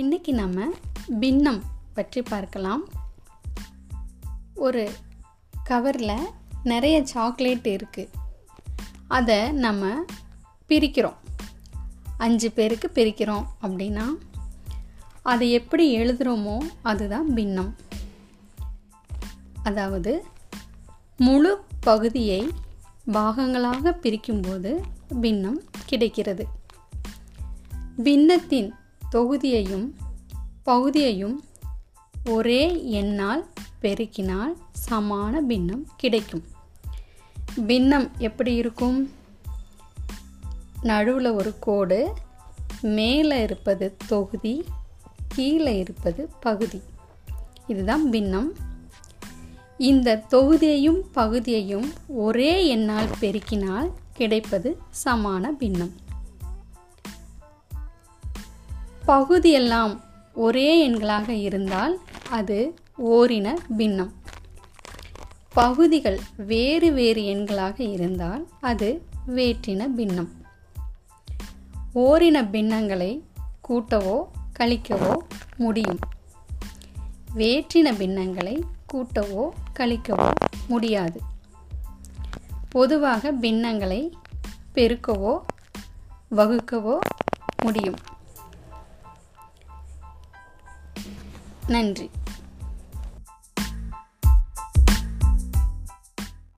இன்னைக்கு நம்ம பின்னம் பற்றி பார்க்கலாம். ஒரு கவரில் நிறைய சாக்லேட் இருக்குது அதை நம்ம பிரிக்கிறோம். அஞ்சு பேருக்கு பிரிக்கிறோம் அப்படின்னா அதை எப்படி எழுதுகிறோமோ அதுதான் பின்னம். அதாவது முழு பகுதியை பாகங்களாக பிரிக்கும்போது பின்னம் கிடைக்கிறது. பின்னத்தின் தொகுதியையும் பகுதியையும் ஒரே எண்ணால் பெருக்கினால் சமான பின்னம் கிடைக்கும். பின்னம் எப்படி இருக்கும்? நடுவில் ஒரு கோடு மேலே இருப்பது தொகுதி கீழே இருப்பது பகுதி. இதுதான் பின்னம். இந்த தொகுதியையும் பகுதியையும் ஒரே எண்ணால் பெருக்கினால் கிடைப்பது சமான பின்னம். பகுதியெல்லாம் ஒரே எண்களாக இருந்தால் அது ஓரின பின்னம். பகுதிகள் வேறு வேறு எண்களாக இருந்தால் அது வேற்றின பின்னம். ஓரின பின்னங்களை கூட்டவோ கழிக்கவோ முடியும். வேற்றின பின்னங்களை கூட்டவோ கழிக்கவோ முடியாது. பொதுவாக பின்னங்களை பெருக்கவோ வகுக்கவோ முடியும். நன்றி.